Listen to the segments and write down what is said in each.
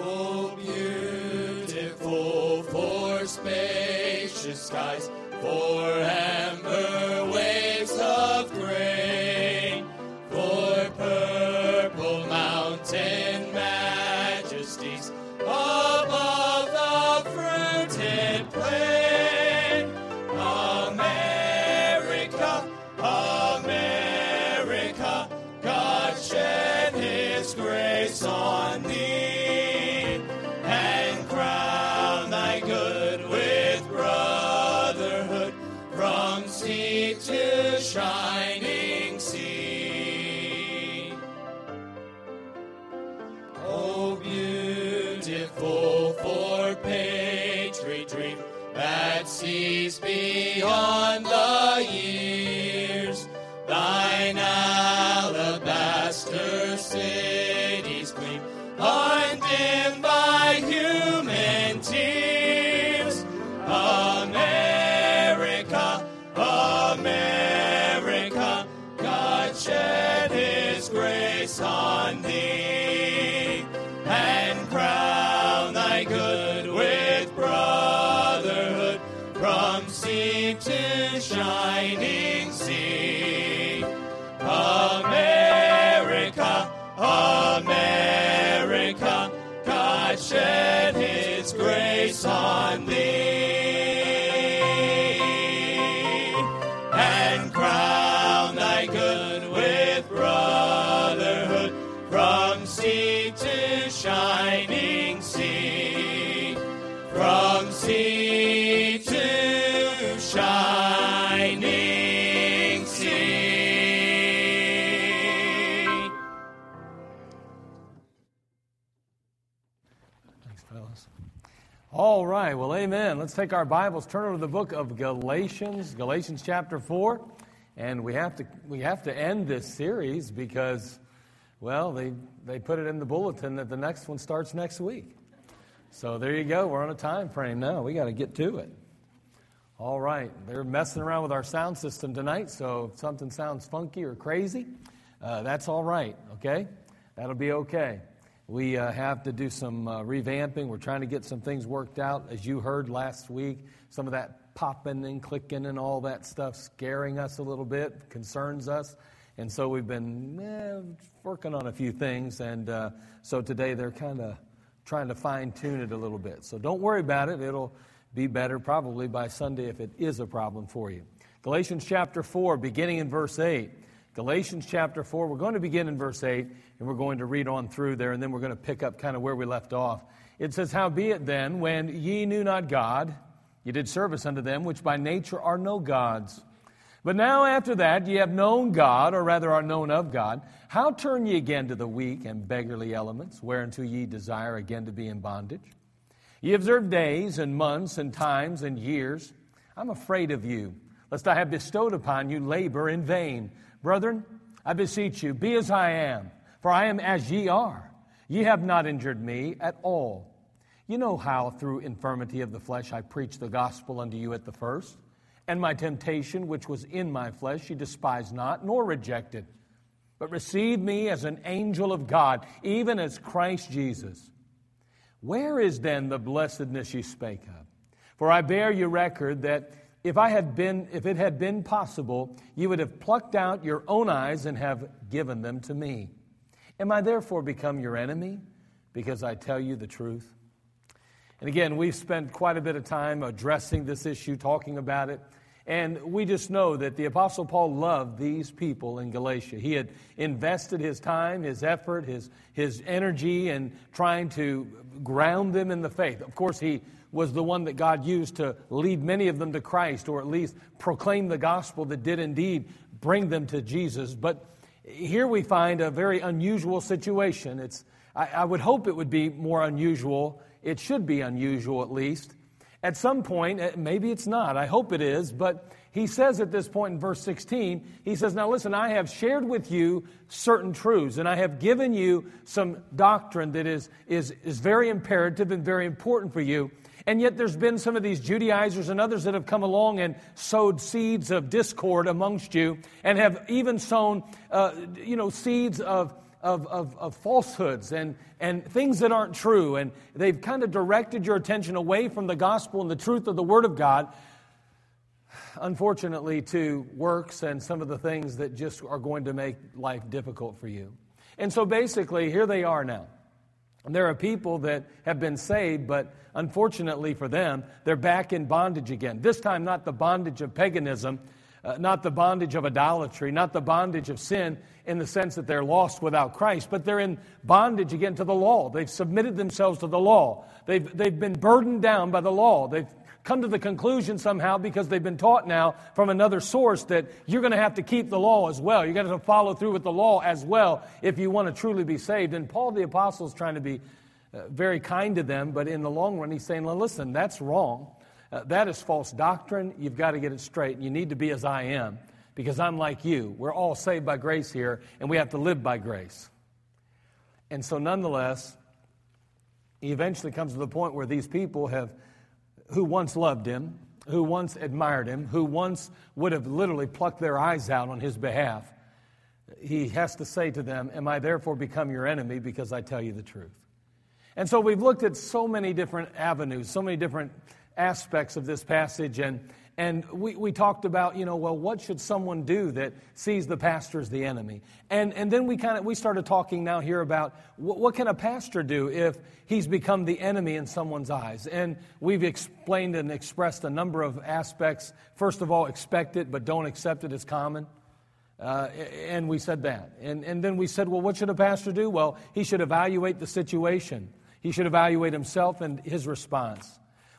Oh, beautiful for spacious skies, for amen. Let's take our Bibles, turn over to the book of Galatians, Galatians chapter 4. And we have to, we have to end this series because, well, they, they put it in the bulletin that the next one starts next week. So there you go. We're on a time frame now. We got to get to it. All right. They're messing around with our sound system tonight, so if something sounds funky or crazy, uh, that's all right, okay? That'll be okay. We uh, have to do some uh, revamping. We're trying to get some things worked out. As you heard last week, some of that popping and clicking and all that stuff scaring us a little bit, concerns us. And so we've been eh, working on a few things. And uh, so today they're kind of trying to fine tune it a little bit. So don't worry about it. It'll be better probably by Sunday if it is a problem for you. Galatians chapter 4, beginning in verse 8. Galatians chapter 4, we're going to begin in verse 8, and we're going to read on through there, and then we're going to pick up kind of where we left off. It says, Howbeit then, when ye knew not God, ye did service unto them, which by nature are no gods. But now after that ye have known God, or rather are known of God, how turn ye again to the weak and beggarly elements, whereunto ye desire again to be in bondage? Ye observe days and months and times and years. I'm afraid of you, lest I have bestowed upon you labor in vain. Brethren, I beseech you, be as I am, for I am as ye are. Ye have not injured me at all. You know how through infirmity of the flesh I preached the gospel unto you at the first, and my temptation which was in my flesh ye despised not, nor rejected, but received me as an angel of God, even as Christ Jesus. Where is then the blessedness ye spake of? For I bear you record that if I had been, if it had been possible, you would have plucked out your own eyes and have given them to me. Am I therefore become your enemy because I tell you the truth? And again, we've spent quite a bit of time addressing this issue, talking about it. And we just know that the Apostle Paul loved these people in Galatia. He had invested his time, his effort, his, his energy in trying to ground them in the faith. Of course, he was the one that God used to lead many of them to Christ, or at least proclaim the gospel that did indeed bring them to Jesus. But here we find a very unusual situation. It's, I, I would hope it would be more unusual. It should be unusual at least. At some point, eh, maybe it's not, I hope it is, but he says at this point in verse 16, he says, Now listen, I have shared with you certain truths, and I have given you some doctrine that is, is, is very imperative and very important for you. And yet there's been some of these Judaizers and others that have come along and sowed seeds of discord amongst you and have even sown, uh, you know, seeds of of, of, of, falsehoods and, and things that aren't true, and they've kind of directed your attention away from the gospel and the truth of the Word of God, unfortunately, to works and some of the things that just are going to make life difficult for you. And so basically, here they are now. There are people that have been saved, but unfortunately for them, they're back in bondage again. This time, not the bondage of paganism, uh, not the bondage of idolatry, not the bondage of sin in the sense that they're lost without Christ, but they're in bondage again to the law. They've submitted themselves to the law. They've, they've been burdened down by the law. They've come to the conclusion somehow because they've been taught now from another source that you're going to have to keep the law as well. You're going to follow through with the law as well if you want to truly be saved. And Paul the Apostle is trying to be uh, very kind to them, but in the long run, he's saying, well, listen, that's wrong. Uh, that is false doctrine. You've got to get it straight. You need to be as I am because I'm like you. We're all saved by grace here, and we have to live by grace. And so, nonetheless, he eventually comes to the point where these people have who once loved him, who once admired him, who once would have literally plucked their eyes out on his behalf, he has to say to them, Am I therefore become your enemy because I tell you the truth? And so we've looked at so many different avenues, so many different aspects of this passage, and and we, we talked about, you know, well, what should someone do that sees the pastor as the enemy? And, and then we kind of, we started talking now here about what, what can a pastor do if he's become the enemy in someone's eyes? And we've explained and expressed a number of aspects. First of all, expect it, but don't accept it as common. Uh, and we said that. And, and then we said, well, what should a pastor do? Well, he should evaluate the situation. He should evaluate himself and his response.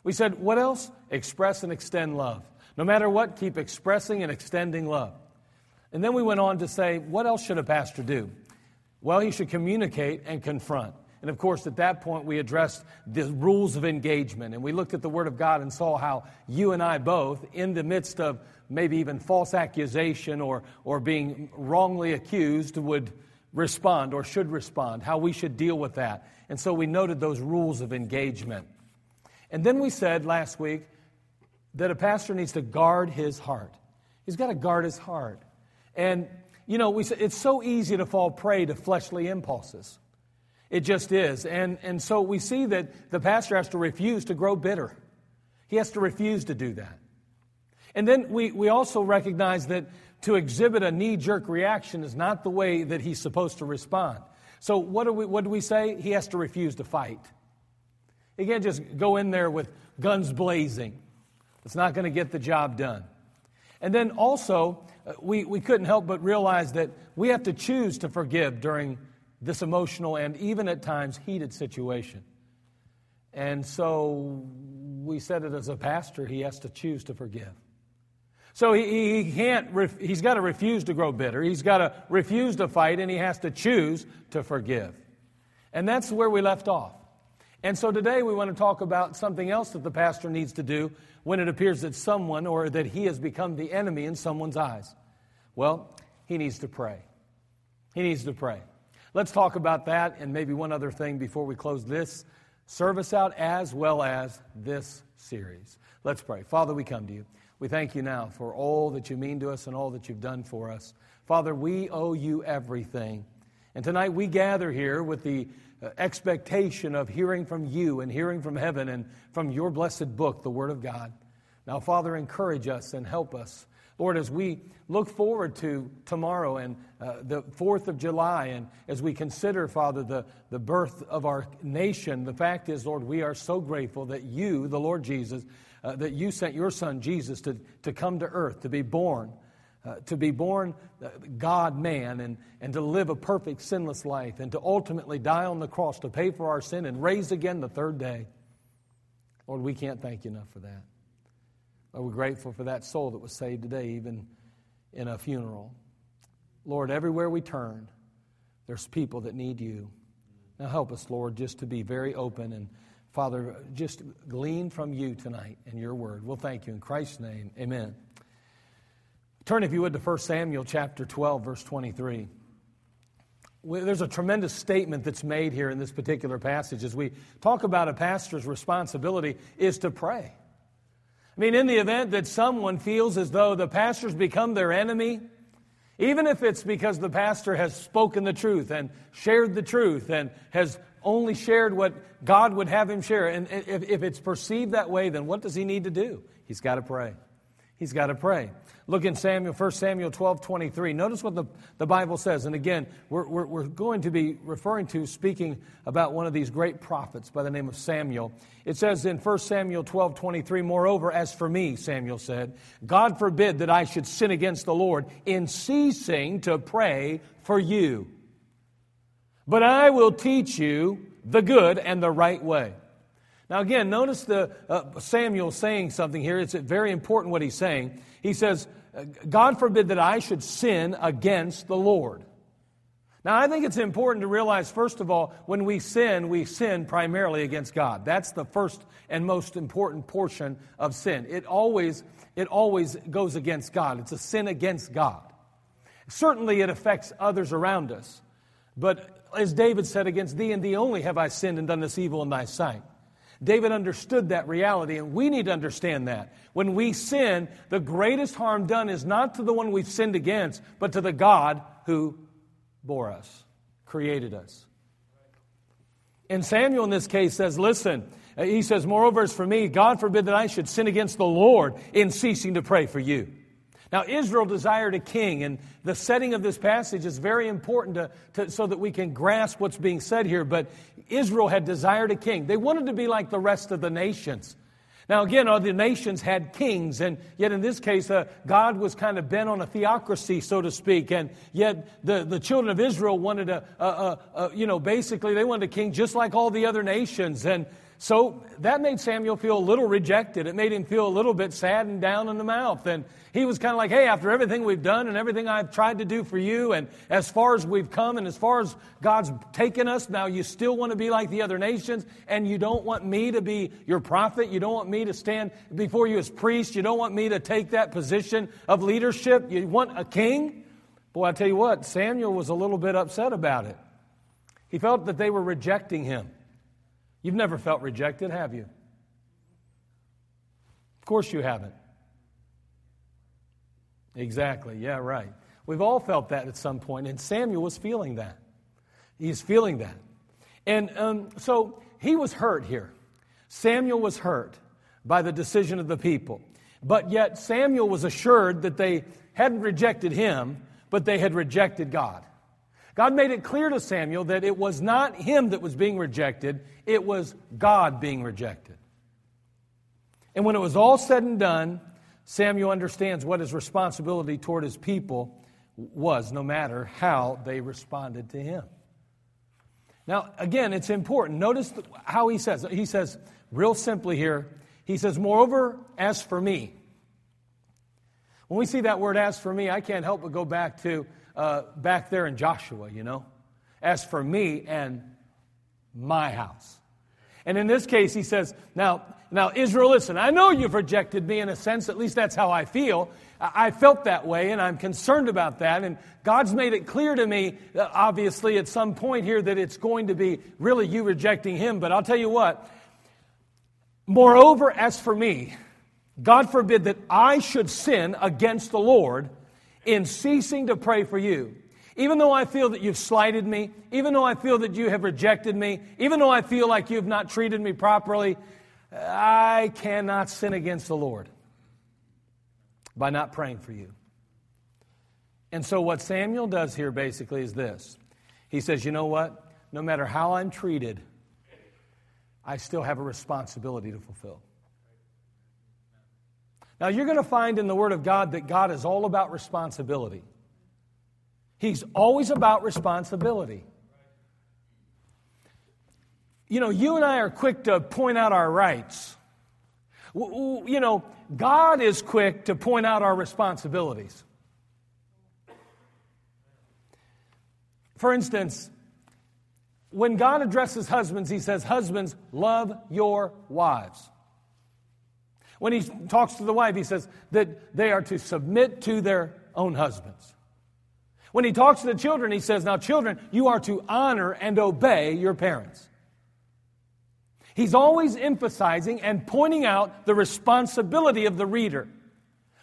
We said, what else? Express and extend love. No matter what, keep expressing and extending love. And then we went on to say, what else should a pastor do? Well, he should communicate and confront. And of course, at that point, we addressed the rules of engagement. And we looked at the Word of God and saw how you and I both, in the midst of maybe even false accusation or, or being wrongly accused, would respond or should respond, how we should deal with that. And so we noted those rules of engagement. And then we said last week that a pastor needs to guard his heart. He's got to guard his heart. And, you know, we it's so easy to fall prey to fleshly impulses. It just is. And, and so we see that the pastor has to refuse to grow bitter. He has to refuse to do that. And then we, we also recognize that to exhibit a knee jerk reaction is not the way that he's supposed to respond. So, what do, we, what do we say? He has to refuse to fight. You can't just go in there with guns blazing. It's not going to get the job done. And then also, uh, we, we couldn't help but realize that we have to choose to forgive during this emotional and even at times heated situation. And so we said it as a pastor, he has to choose to forgive. So he, he can't, he's got to refuse to grow bitter. He's got to refuse to fight, and he has to choose to forgive. And that's where we left off. And so today we want to talk about something else that the pastor needs to do when it appears that someone or that he has become the enemy in someone's eyes. Well, he needs to pray. He needs to pray. Let's talk about that and maybe one other thing before we close this service out as well as this series. Let's pray. Father, we come to you. We thank you now for all that you mean to us and all that you've done for us. Father, we owe you everything. And tonight we gather here with the expectation of hearing from you and hearing from heaven and from your blessed book, the Word of God. Now, Father, encourage us and help us. Lord, as we look forward to tomorrow and uh, the 4th of July, and as we consider, Father, the, the birth of our nation, the fact is, Lord, we are so grateful that you, the Lord Jesus, uh, that you sent your Son, Jesus, to, to come to earth, to be born uh, to be born uh, God man and, and to live a perfect, sinless life and to ultimately die on the cross to pay for our sin and raise again the third day. Lord, we can't thank you enough for that. Are we grateful for that soul that was saved today, even in a funeral? Lord, everywhere we turn, there's people that need you. Now help us, Lord, just to be very open and, Father, just glean from you tonight and your word. We'll thank you in Christ's name. Amen. Turn, if you would, to 1 Samuel chapter 12, verse 23. There's a tremendous statement that's made here in this particular passage as we talk about a pastor's responsibility is to pray. I mean, in the event that someone feels as though the pastor's become their enemy, Even if it's because the pastor has spoken the truth and shared the truth and has only shared what God would have him share. And if, if it's perceived that way, then what does he need to do? He's got to pray. He's got to pray. Look in Samuel, 1 Samuel 12, 23. Notice what the, the Bible says. And again, we're, we're, we're going to be referring to, speaking about one of these great prophets by the name of Samuel. It says in 1 Samuel 12, 23, Moreover, as for me, Samuel said, God forbid that I should sin against the Lord in ceasing to pray for you. But I will teach you the good and the right way. Now, again, notice the uh, Samuel saying something here. It's very important what he's saying. He says, God forbid that I should sin against the Lord. Now, I think it's important to realize, first of all, when we sin, we sin primarily against God. That's the first and most important portion of sin. It always, it always goes against God. It's a sin against God. Certainly, it affects others around us. But as David said, against thee and thee only have I sinned and done this evil in thy sight. David understood that reality, and we need to understand that. When we sin, the greatest harm done is not to the one we've sinned against, but to the God who bore us, created us. And Samuel, in this case, says, Listen, he says, Moreover, as for me, God forbid that I should sin against the Lord in ceasing to pray for you. Now, Israel desired a king, and the setting of this passage is very important to, to, so that we can grasp what's being said here. But Israel had desired a king. They wanted to be like the rest of the nations. Now, again, other nations had kings, and yet in this case, uh, God was kind of bent on a theocracy, so to speak, and yet the, the children of Israel wanted a, a, a, a you know, basically they wanted a king just like all the other nations. And so that made Samuel feel a little rejected. It made him feel a little bit sad and down in the mouth. And he was kind of like, hey, after everything we've done and everything I've tried to do for you, and as far as we've come and as far as God's taken us, now you still want to be like the other nations, and you don't want me to be your prophet. You don't want me to stand before you as priest. You don't want me to take that position of leadership. You want a king? Boy, I tell you what, Samuel was a little bit upset about it. He felt that they were rejecting him. You've never felt rejected, have you? Of course you haven't. Exactly, yeah, right. We've all felt that at some point, and Samuel was feeling that. He's feeling that. And um, so he was hurt here. Samuel was hurt by the decision of the people. But yet Samuel was assured that they hadn't rejected him, but they had rejected God. God made it clear to Samuel that it was not him that was being rejected, it was God being rejected. And when it was all said and done, Samuel understands what his responsibility toward his people was, no matter how they responded to him. Now, again, it's important. Notice how he says He says, real simply here, he says, Moreover, as for me. When we see that word as for me, I can't help but go back to uh, back there in Joshua, you know. As for me and my house. And in this case, he says, Now, now Israel, listen, I know you've rejected me in a sense, at least that's how I feel. I felt that way, and I'm concerned about that. And God's made it clear to me, uh, obviously, at some point here, that it's going to be really you rejecting Him. But I'll tell you what, moreover, as for me, God forbid that I should sin against the Lord in ceasing to pray for you. Even though I feel that you've slighted me, even though I feel that you have rejected me, even though I feel like you've not treated me properly, I cannot sin against the Lord by not praying for you. And so, what Samuel does here basically is this He says, You know what? No matter how I'm treated, I still have a responsibility to fulfill. Now, you're going to find in the Word of God that God is all about responsibility. He's always about responsibility. You know, you and I are quick to point out our rights. You know, God is quick to point out our responsibilities. For instance, when God addresses husbands, he says, Husbands, love your wives. When he talks to the wife, he says that they are to submit to their own husbands. When he talks to the children, he says, Now, children, you are to honor and obey your parents. He's always emphasizing and pointing out the responsibility of the reader.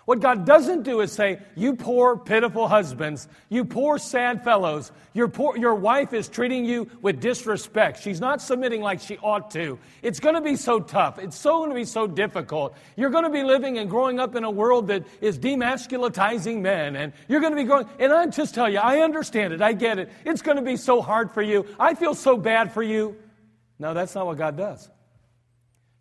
What God doesn't do is say, You poor, pitiful husbands, you poor, sad fellows, your, poor, your wife is treating you with disrespect. She's not submitting like she ought to. It's going to be so tough. It's so going to be so difficult. You're going to be living and growing up in a world that is demasculatizing men. And you're going to be growing. And I just tell you, I understand it. I get it. It's going to be so hard for you. I feel so bad for you. No, that's not what God does.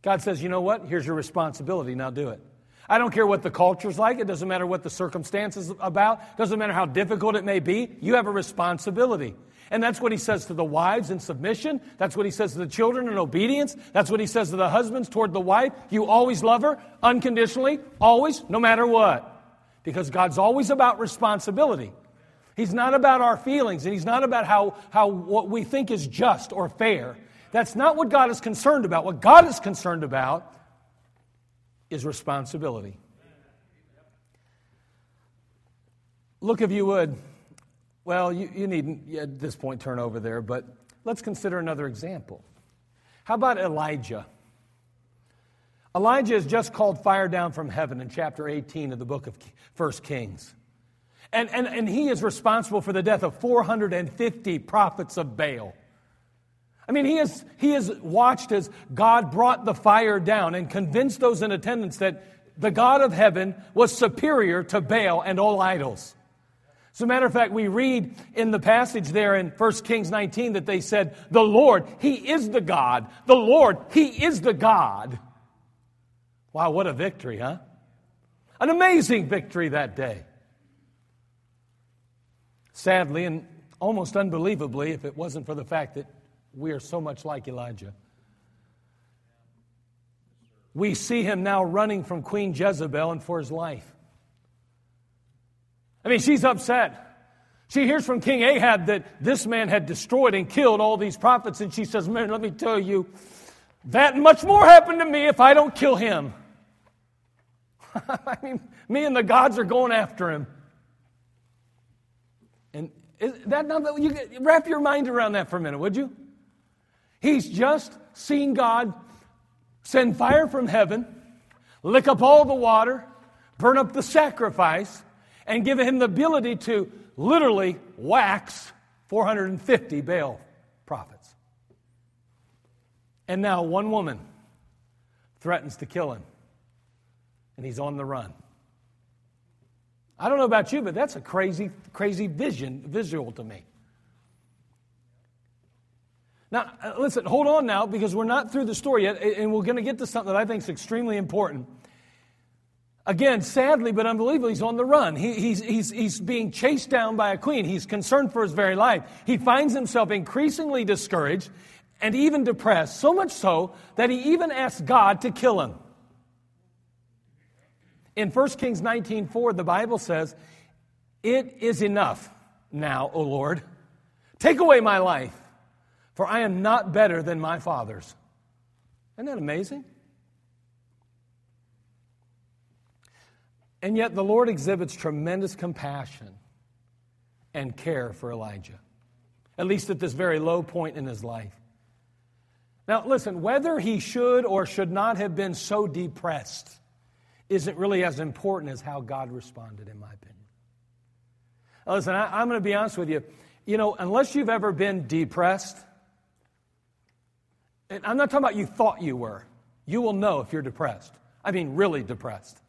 God says, You know what? Here's your responsibility. Now do it. I don't care what the culture's like. It doesn't matter what the circumstances about. It doesn't matter how difficult it may be. You have a responsibility. And that's what he says to the wives in submission. That's what he says to the children in obedience. That's what he says to the husbands toward the wife. You always love her unconditionally, always, no matter what. Because God's always about responsibility. He's not about our feelings, and he's not about how, how what we think is just or fair. That's not what God is concerned about. What God is concerned about is responsibility. Look, if you would, well, you, you needn't at this point turn over there, but let's consider another example. How about Elijah? Elijah is just called fire down from heaven in chapter 18 of the book of 1 Kings. And, and, and he is responsible for the death of 450 prophets of Baal. I mean, he has, he has watched as God brought the fire down and convinced those in attendance that the God of heaven was superior to Baal and all idols. As a matter of fact, we read in the passage there in 1 Kings 19 that they said, The Lord, He is the God. The Lord, He is the God. Wow, what a victory, huh? An amazing victory that day. Sadly, and almost unbelievably, if it wasn't for the fact that we are so much like Elijah. We see him now running from Queen Jezebel and for his life. I mean, she's upset. She hears from King Ahab that this man had destroyed and killed all these prophets, and she says, Man, let me tell you, that much more happened to me if I don't kill him. I mean, me and the gods are going after him. And that, not, you wrap your mind around that for a minute, would you? He's just seen God send fire from heaven, lick up all the water, burn up the sacrifice, and give him the ability to literally wax 450 Baal prophets. And now one woman threatens to kill him, and he's on the run. I don't know about you, but that's a crazy, crazy vision, visual to me. Now, uh, listen, hold on now because we're not through the story yet, and we're going to get to something that I think is extremely important. Again, sadly but unbelievably, he's on the run. He, he's, he's, he's being chased down by a queen. He's concerned for his very life. He finds himself increasingly discouraged and even depressed, so much so that he even asks God to kill him. In 1 Kings 19:4, the Bible says, It is enough now, O Lord. Take away my life for I am not better than my fathers. Isn't that amazing? And yet the Lord exhibits tremendous compassion and care for Elijah, at least at this very low point in his life. Now, listen, whether he should or should not have been so depressed isn't really as important as how God responded, in my opinion. Now, listen, I, I'm going to be honest with you. You know, unless you've ever been depressed, and I'm not talking about you thought you were. You will know if you're depressed. I mean, really depressed.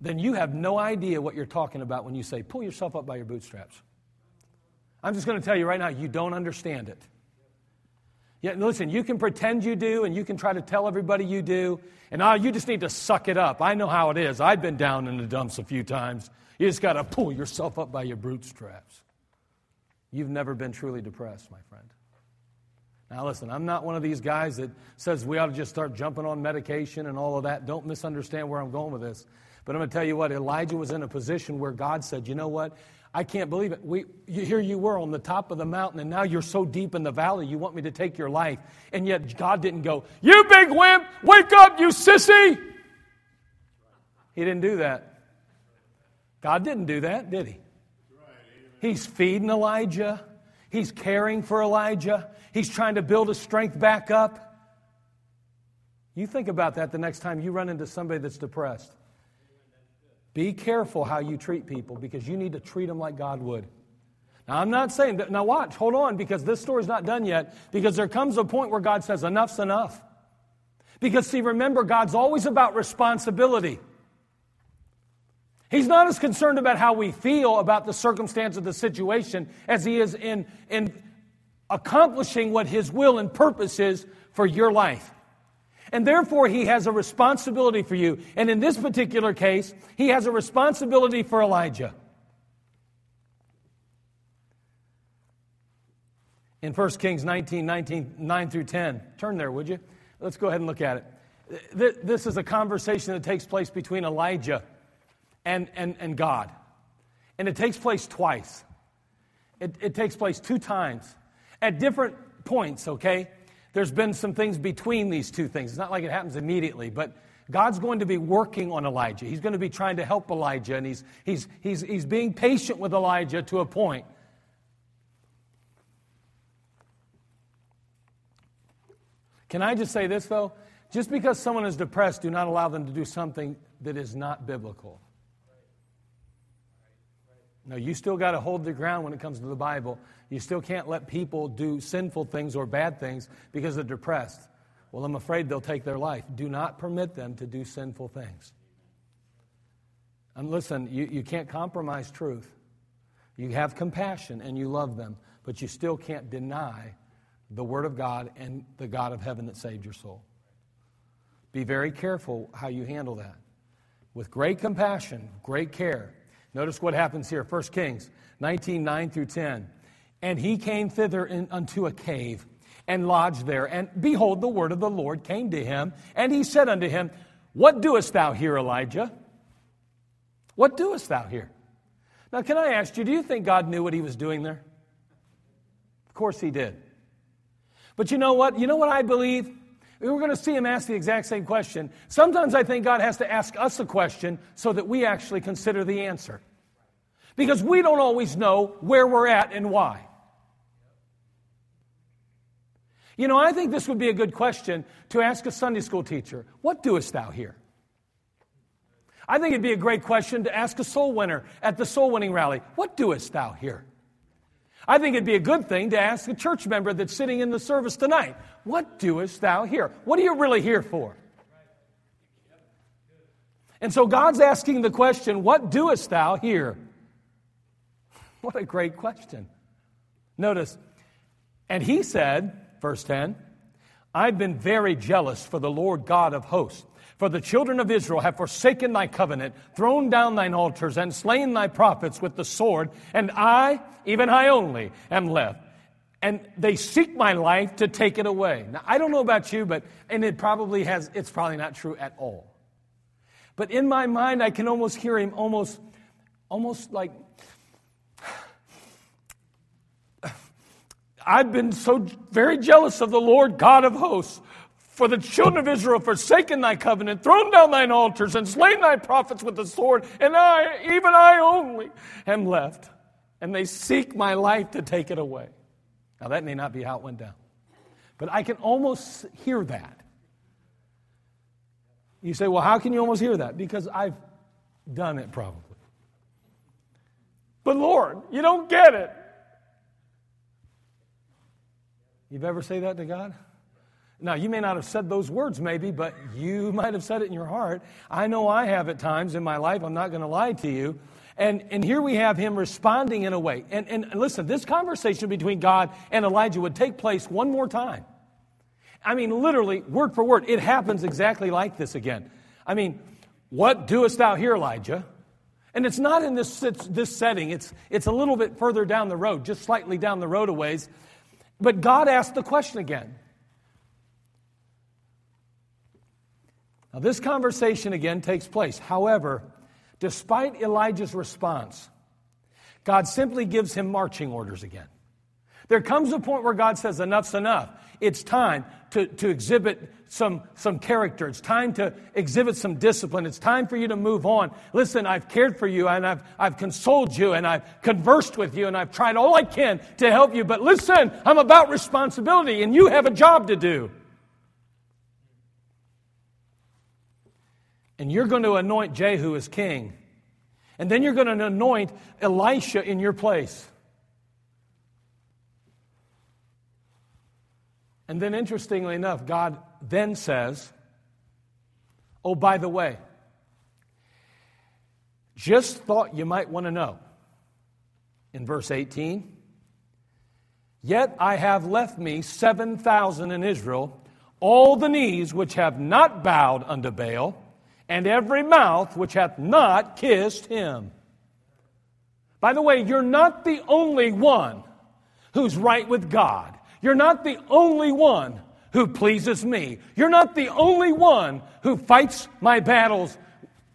Then you have no idea what you're talking about when you say, pull yourself up by your bootstraps. I'm just going to tell you right now, you don't understand it. Yeah, listen, you can pretend you do and you can try to tell everybody you do, and oh, you just need to suck it up. I know how it is. I've been down in the dumps a few times. You just got to pull yourself up by your bootstraps. You've never been truly depressed, my friend. Now, listen, I'm not one of these guys that says we ought to just start jumping on medication and all of that. Don't misunderstand where I'm going with this. But I'm going to tell you what, Elijah was in a position where God said, you know what? I can't believe it. We, here you were on the top of the mountain, and now you're so deep in the valley, you want me to take your life. And yet God didn't go, You big wimp, wake up, you sissy. He didn't do that. God didn't do that, did he? He's feeding Elijah, he's caring for Elijah, He's trying to build his strength back up. You think about that the next time you run into somebody that's depressed. Be careful how you treat people because you need to treat them like God would. Now, I'm not saying that, now watch, hold on, because this story's not done yet, because there comes a point where God says, enough's enough. Because, see, remember, God's always about responsibility. He's not as concerned about how we feel about the circumstance of the situation as he is in, in accomplishing what his will and purpose is for your life. And therefore, he has a responsibility for you. And in this particular case, he has a responsibility for Elijah. In 1 Kings 19, 19 9 through 10, turn there, would you? Let's go ahead and look at it. This is a conversation that takes place between Elijah and, and, and God. And it takes place twice. It, it takes place two times at different points, okay? There's been some things between these two things. It's not like it happens immediately, but God's going to be working on Elijah. He's going to be trying to help Elijah, and he's, he's, he's, he's being patient with Elijah to a point. Can I just say this, though? Just because someone is depressed, do not allow them to do something that is not biblical. No, you still got to hold the ground when it comes to the Bible. You still can't let people do sinful things or bad things because they're depressed. Well, I'm afraid they'll take their life. Do not permit them to do sinful things. And listen, you, you can't compromise truth. You have compassion and you love them, but you still can't deny the Word of God and the God of heaven that saved your soul. Be very careful how you handle that. With great compassion, great care. Notice what happens here 1 Kings 19 9 through 10. And he came thither in, unto a cave and lodged there. And behold, the word of the Lord came to him. And he said unto him, What doest thou here, Elijah? What doest thou here? Now, can I ask you, do you think God knew what he was doing there? Of course he did. But you know what? You know what I believe? We're going to see him ask the exact same question. Sometimes I think God has to ask us a question so that we actually consider the answer. Because we don't always know where we're at and why. You know, I think this would be a good question to ask a Sunday school teacher What doest thou here? I think it'd be a great question to ask a soul winner at the soul winning rally What doest thou here? I think it'd be a good thing to ask a church member that's sitting in the service tonight, What doest thou here? What are you really here for? And so God's asking the question, What doest thou here? What a great question. Notice, and he said, verse 10, I've been very jealous for the Lord God of hosts for the children of Israel have forsaken thy covenant, thrown down thine altars, and slain thy prophets with the sword, and I, even I only, am left. And they seek my life to take it away. Now, I don't know about you, but, and it probably has, it's probably not true at all. But in my mind, I can almost hear him almost, almost like, I've been so very jealous of the Lord God of hosts for the children of Israel have forsaken thy covenant, thrown down thine altars, and slain thy prophets with the sword, and I, even I only, am left. And they seek my life to take it away. Now, that may not be how it went down, but I can almost hear that. You say, well, how can you almost hear that? Because I've done it probably. But Lord, you don't get it. You've ever say that to God? Now, you may not have said those words, maybe, but you might have said it in your heart. I know I have at times in my life. I'm not going to lie to you. And, and here we have him responding in a way. And, and listen, this conversation between God and Elijah would take place one more time. I mean, literally, word for word, it happens exactly like this again. I mean, what doest thou here, Elijah? And it's not in this, this setting, it's, it's a little bit further down the road, just slightly down the road a ways. But God asked the question again Now, this conversation again takes place. However, despite Elijah's response, God simply gives him marching orders again. There comes a point where God says, Enough's enough. It's time to, to exhibit some, some character. It's time to exhibit some discipline. It's time for you to move on. Listen, I've cared for you and I've, I've consoled you and I've conversed with you and I've tried all I can to help you. But listen, I'm about responsibility and you have a job to do. And you're going to anoint Jehu as king. And then you're going to anoint Elisha in your place. And then, interestingly enough, God then says, Oh, by the way, just thought you might want to know. In verse 18, Yet I have left me 7,000 in Israel, all the knees which have not bowed unto Baal, and every mouth which hath not kissed him. By the way, you're not the only one who's right with God. You're not the only one who pleases me. You're not the only one who fights my battles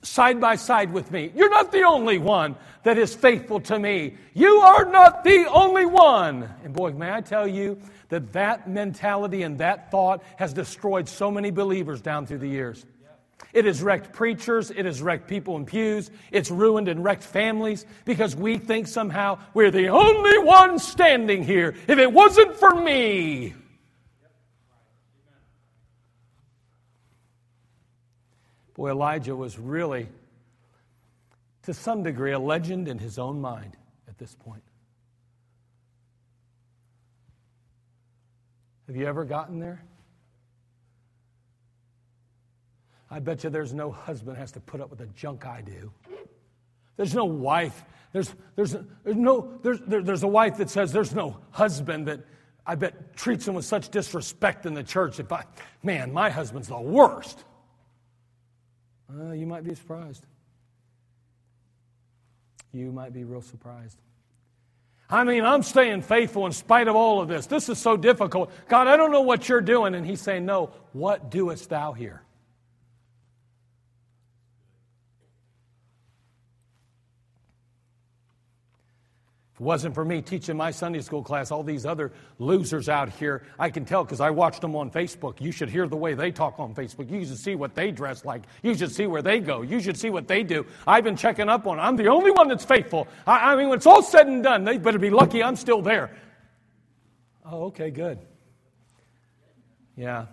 side by side with me. You're not the only one that is faithful to me. You are not the only one. And boy, may I tell you that that mentality and that thought has destroyed so many believers down through the years. It has wrecked preachers. It has wrecked people in pews. It's ruined and wrecked families because we think somehow we're the only one standing here. If it wasn't for me. Boy, Elijah was really, to some degree, a legend in his own mind at this point. Have you ever gotten there? I bet you there's no husband has to put up with the junk I do. There's no wife. There's, there's, there's, no, there's, there, there's a wife that says there's no husband that I bet treats him with such disrespect in the church. If I, man, my husband's the worst. Uh, you might be surprised. You might be real surprised. I mean, I'm staying faithful in spite of all of this. This is so difficult. God, I don't know what you're doing. And he's saying, No, what doest thou here? It wasn't for me teaching my Sunday school class, all these other losers out here, I can tell because I watched them on Facebook. You should hear the way they talk on Facebook. You should see what they dress like. You should see where they go. You should see what they do. I've been checking up on. them. I'm the only one that's faithful. I, I mean, when it's all said and done, they better be lucky I'm still there. Oh, okay, good. Yeah.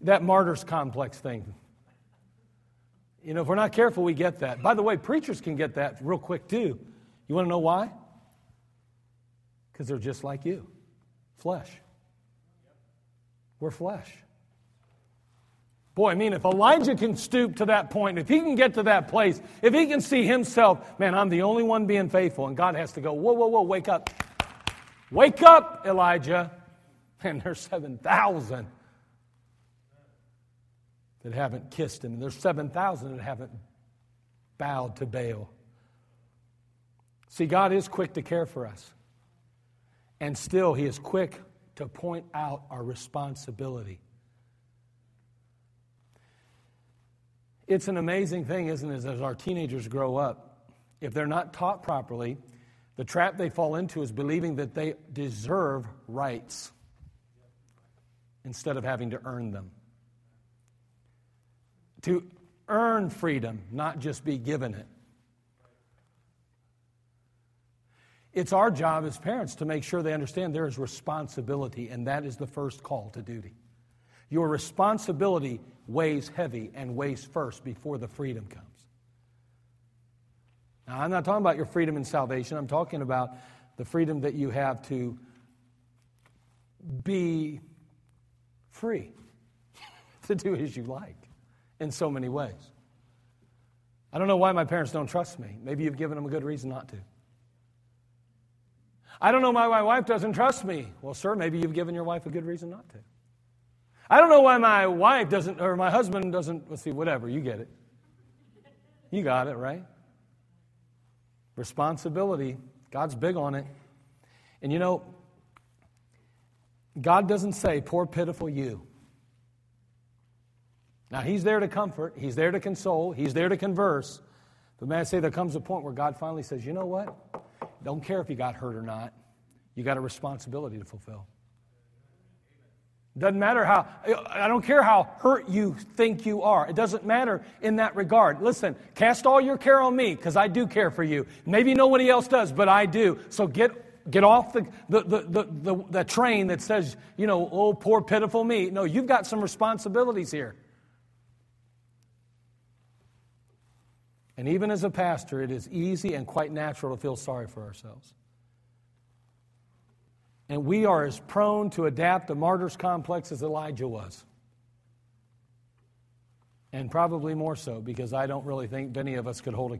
That martyrs complex thing. You know, if we're not careful, we get that. By the way, preachers can get that real quick too. You want to know why? Because they're just like you flesh. We're flesh. Boy, I mean, if Elijah can stoop to that point, if he can get to that place, if he can see himself, man, I'm the only one being faithful, and God has to go, whoa, whoa, whoa, wake up. Wake up, Elijah. And there's 7,000 that haven't kissed him, and there's 7,000 that haven't bowed to Baal. See, God is quick to care for us. And still, He is quick to point out our responsibility. It's an amazing thing, isn't it, as our teenagers grow up? If they're not taught properly, the trap they fall into is believing that they deserve rights instead of having to earn them. To earn freedom, not just be given it. It's our job as parents to make sure they understand there is responsibility, and that is the first call to duty. Your responsibility weighs heavy and weighs first before the freedom comes. Now, I'm not talking about your freedom in salvation, I'm talking about the freedom that you have to be free, to do as you like in so many ways. I don't know why my parents don't trust me. Maybe you've given them a good reason not to. I don't know why my wife doesn't trust me. Well, sir, maybe you've given your wife a good reason not to. I don't know why my wife doesn't, or my husband doesn't, let's see, whatever, you get it. You got it, right? Responsibility, God's big on it. And you know, God doesn't say, poor, pitiful you. Now, He's there to comfort, He's there to console, He's there to converse. But may I say, there comes a point where God finally says, you know what? Don't care if you got hurt or not. You got a responsibility to fulfill. Doesn't matter how, I don't care how hurt you think you are. It doesn't matter in that regard. Listen, cast all your care on me because I do care for you. Maybe nobody else does, but I do. So get, get off the, the, the, the, train that says, you know, oh, poor, pitiful me. No, you've got some responsibilities here. And even as a pastor, it is easy and quite natural to feel sorry for ourselves. And we are as prone to adapt the martyr's complex as Elijah was. And probably more so because I don't really think any of us could hold a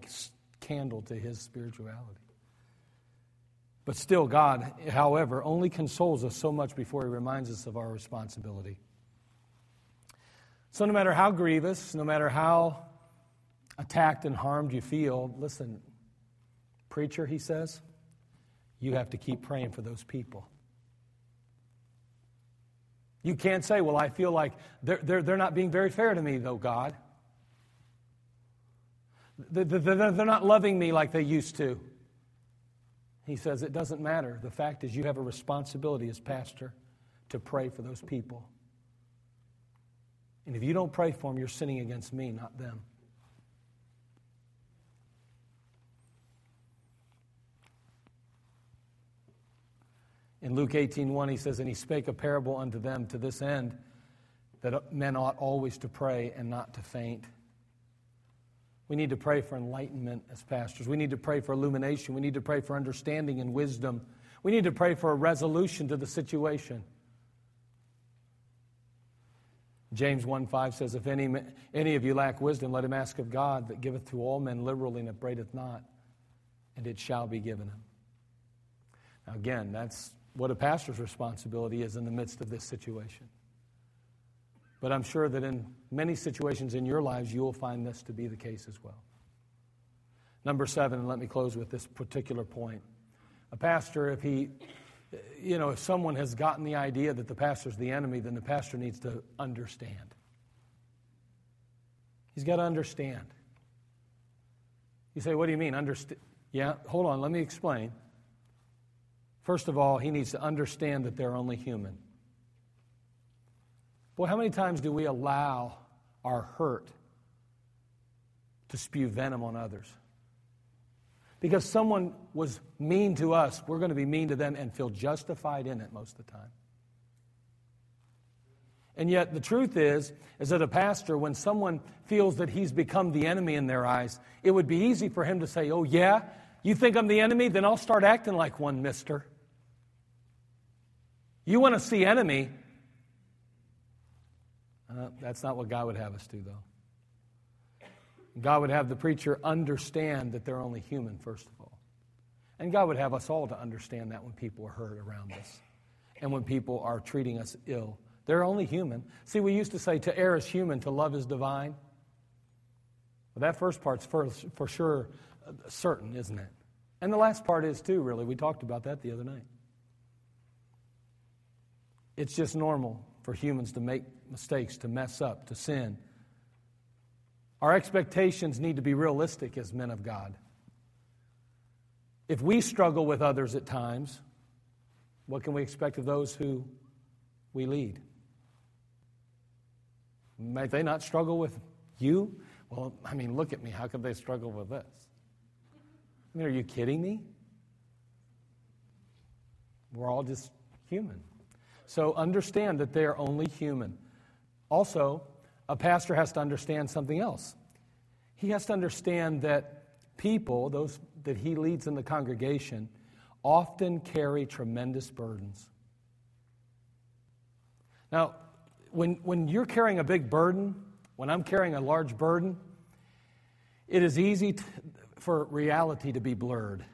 candle to his spirituality. But still, God, however, only consoles us so much before he reminds us of our responsibility. So, no matter how grievous, no matter how attacked and harmed you feel, listen, preacher, he says, you have to keep praying for those people. You can't say, well, I feel like they're, they're, they're not being very fair to me, though, God. They're not loving me like they used to. He says it doesn't matter. The fact is, you have a responsibility as pastor to pray for those people. And if you don't pray for them, you're sinning against me, not them. In Luke 18:1 he says and he spake a parable unto them to this end that men ought always to pray and not to faint. We need to pray for enlightenment as pastors. We need to pray for illumination. We need to pray for understanding and wisdom. We need to pray for a resolution to the situation. James 1 5 says, If any, any of you lack wisdom, let him ask of God that giveth to all men liberally and upbraideth not, and it shall be given him. Now, again, that's what a pastor's responsibility is in the midst of this situation. But I'm sure that in many situations in your lives, you will find this to be the case as well. Number seven, and let me close with this particular point. A pastor, if he, you know, if someone has gotten the idea that the pastor's the enemy, then the pastor needs to understand. He's got to understand. You say, what do you mean? Understand? Yeah, hold on, let me explain. First of all, he needs to understand that they're only human. Boy, how many times do we allow our hurt to spew venom on others? Because someone was mean to us, we're going to be mean to them and feel justified in it most of the time. And yet the truth is is that a pastor when someone feels that he's become the enemy in their eyes, it would be easy for him to say, "Oh yeah, you think I'm the enemy? Then I'll start acting like one, mister." You want to see enemy? Uh, that's not what God would have us do, though. God would have the preacher understand that they're only human, first of all. And God would have us all to understand that when people are hurt around us and when people are treating us ill. They're only human. See, we used to say to err is human, to love is divine. Well, that first part's for, for sure uh, certain, isn't it? And the last part is too, really. We talked about that the other night. It's just normal for humans to make mistakes, to mess up, to sin. Our expectations need to be realistic as men of God. If we struggle with others at times, what can we expect of those who we lead? Might they not struggle with you? Well, I mean, look at me. How could they struggle with this? I mean, are you kidding me? We're all just human. So understand that they are only human. Also, a pastor has to understand something else. He has to understand that people, those that he leads in the congregation, often carry tremendous burdens. Now, when, when you're carrying a big burden, when I'm carrying a large burden, it is easy to, for reality to be blurred.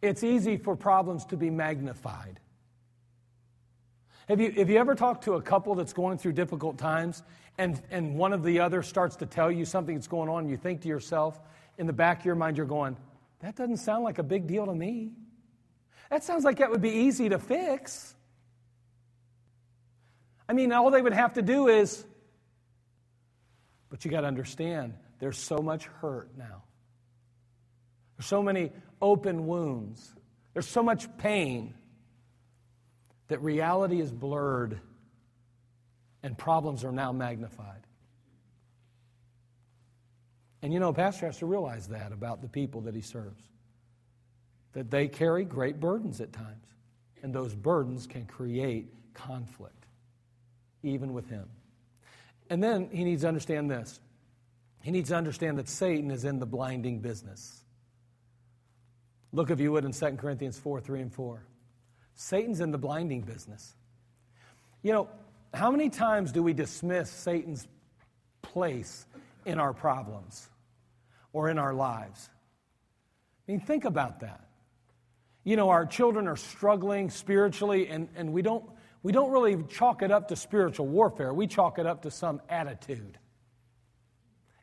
It's easy for problems to be magnified. Have you, have you ever talked to a couple that's going through difficult times and, and one of the other starts to tell you something that's going on and you think to yourself, in the back of your mind, you're going, that doesn't sound like a big deal to me. That sounds like that would be easy to fix. I mean, all they would have to do is, but you got to understand, there's so much hurt now. There's so many open wounds. There's so much pain that reality is blurred and problems are now magnified. And you know, Pastor has to realize that about the people that he serves. That they carry great burdens at times. And those burdens can create conflict, even with him. And then he needs to understand this He needs to understand that Satan is in the blinding business. Look, if you would, in 2 Corinthians 4 3 and 4. Satan's in the blinding business. You know, how many times do we dismiss Satan's place in our problems or in our lives? I mean, think about that. You know, our children are struggling spiritually, and, and we, don't, we don't really chalk it up to spiritual warfare. We chalk it up to some attitude.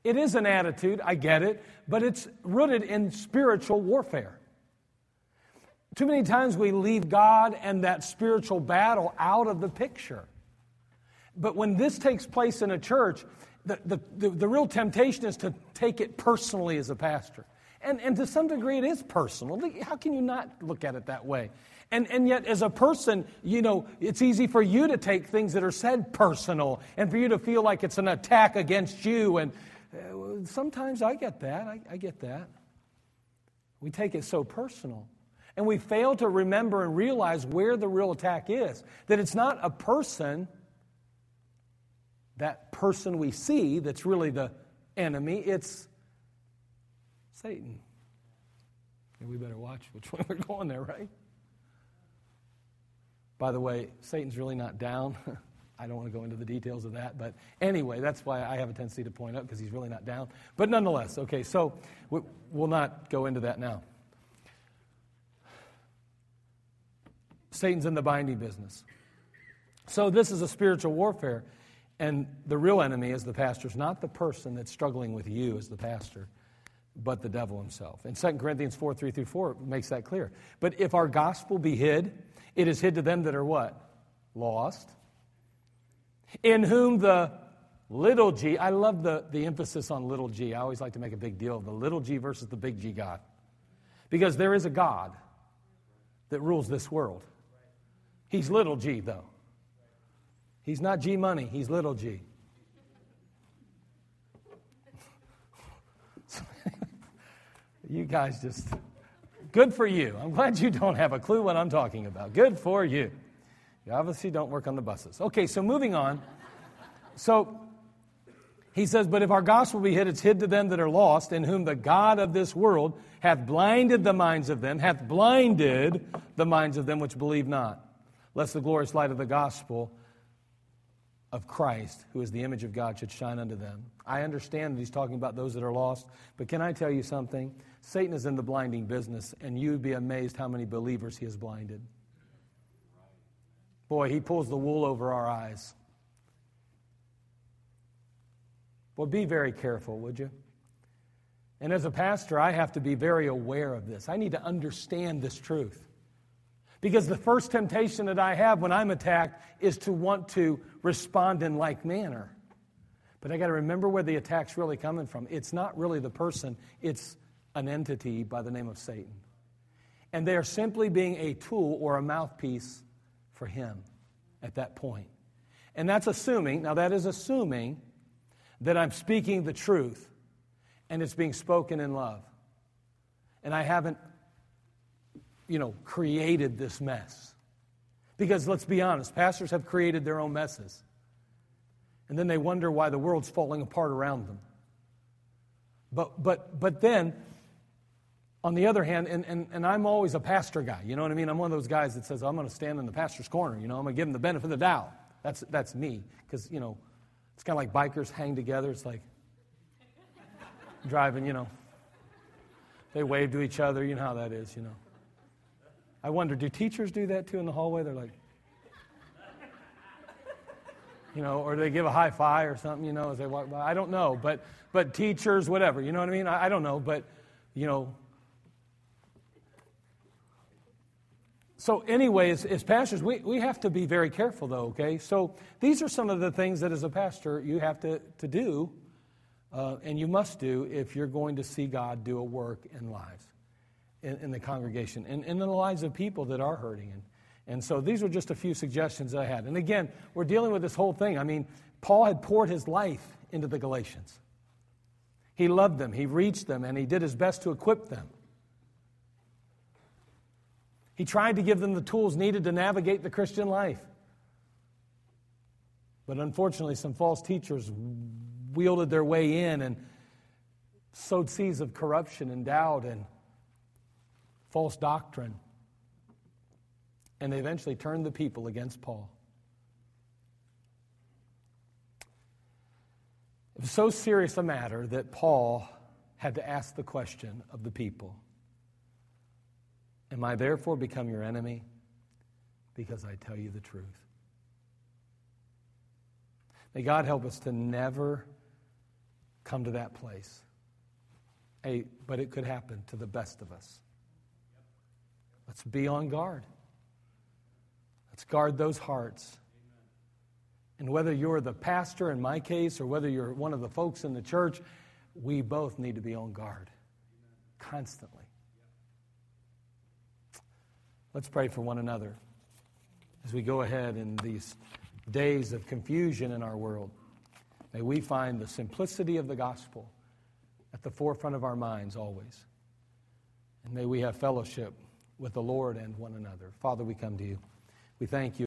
It is an attitude, I get it, but it's rooted in spiritual warfare. Too many times we leave God and that spiritual battle out of the picture. But when this takes place in a church, the, the, the, the, real temptation is to take it personally as a pastor. And, and to some degree, it is personal. How can you not look at it that way? And, and yet, as a person, you know, it's easy for you to take things that are said personal and for you to feel like it's an attack against you. And uh, sometimes I get that. I, I get that. We take it so personal. And we fail to remember and realize where the real attack is. That it's not a person, that person we see, that's really the enemy. It's Satan. And we better watch which way we're going there, right? By the way, Satan's really not down. I don't want to go into the details of that, but anyway, that's why I have a tendency to point out because he's really not down. But nonetheless, okay, so we'll not go into that now. Satan's in the binding business. So this is a spiritual warfare, and the real enemy is the pastor. It's not the person that's struggling with you as the pastor, but the devil himself. And 2 Corinthians 4 3 through 4 makes that clear. But if our gospel be hid, it is hid to them that are what? Lost in whom the little g, I love the, the emphasis on little g. I always like to make a big deal of the little g versus the big G God. Because there is a God that rules this world. He's little g, though. He's not G money, he's little g. you guys just, good for you. I'm glad you don't have a clue what I'm talking about. Good for you. You obviously don't work on the buses. Okay, so moving on. So he says, But if our gospel be hid, it's hid to them that are lost, in whom the God of this world hath blinded the minds of them, hath blinded the minds of them which believe not, lest the glorious light of the gospel of Christ, who is the image of God, should shine unto them. I understand that he's talking about those that are lost, but can I tell you something? Satan is in the blinding business, and you'd be amazed how many believers he has blinded. Boy, he pulls the wool over our eyes. Well, be very careful, would you? And as a pastor, I have to be very aware of this. I need to understand this truth. Because the first temptation that I have when I'm attacked is to want to respond in like manner. But I got to remember where the attack's really coming from. It's not really the person, it's an entity by the name of Satan. And they are simply being a tool or a mouthpiece for him at that point. And that's assuming, now that is assuming that I'm speaking the truth and it's being spoken in love. And I haven't, you know, created this mess. Because let's be honest, pastors have created their own messes. And then they wonder why the world's falling apart around them. But, but, but then on the other hand, and, and, and I'm always a pastor guy, you know what I mean? I'm one of those guys that says, I'm going to stand in the pastor's corner, you know, I'm going to give him the benefit of the doubt. That's, that's me. Because, you know, it's kind of like bikers hang together. It's like driving, you know. They wave to each other. You know how that is, you know. I wonder, do teachers do that too in the hallway? They're like, you know, or they give a high five or something, you know, as they walk by. I don't know, but but teachers, whatever, you know what I mean? I, I don't know, but you know, So, anyway, as, as, pastors, we, we have to be very careful, though, okay? So, these are some of the things that as a pastor you have to, to do, uh, and you must do if you're going to see God do a work in lives, in, in the congregation, and, in the lives of people that are hurting. And, and so, these were just a few suggestions that I had. And again, we're dealing with this whole thing. I mean, Paul had poured his life into the Galatians, he loved them, he reached them, and he did his best to equip them. He tried to give them the tools needed to navigate the Christian life. But unfortunately, some false teachers wielded their way in and sowed seeds of corruption and doubt and false doctrine. And they eventually turned the people against Paul. It was so serious a matter that Paul had to ask the question of the people Am I therefore become your enemy because I tell you the truth? May God help us to never come to that place. Hey, but it could happen to the best of us. Let's be on guard. Let's guard those hearts. And whether you're the pastor in my case or whether you're one of the folks in the church, we both need to be on guard constantly. Let's pray for one another as we go ahead in these days of confusion in our world. May we find the simplicity of the gospel at the forefront of our minds always. And may we have fellowship with the Lord and one another. Father, we come to you. We thank you.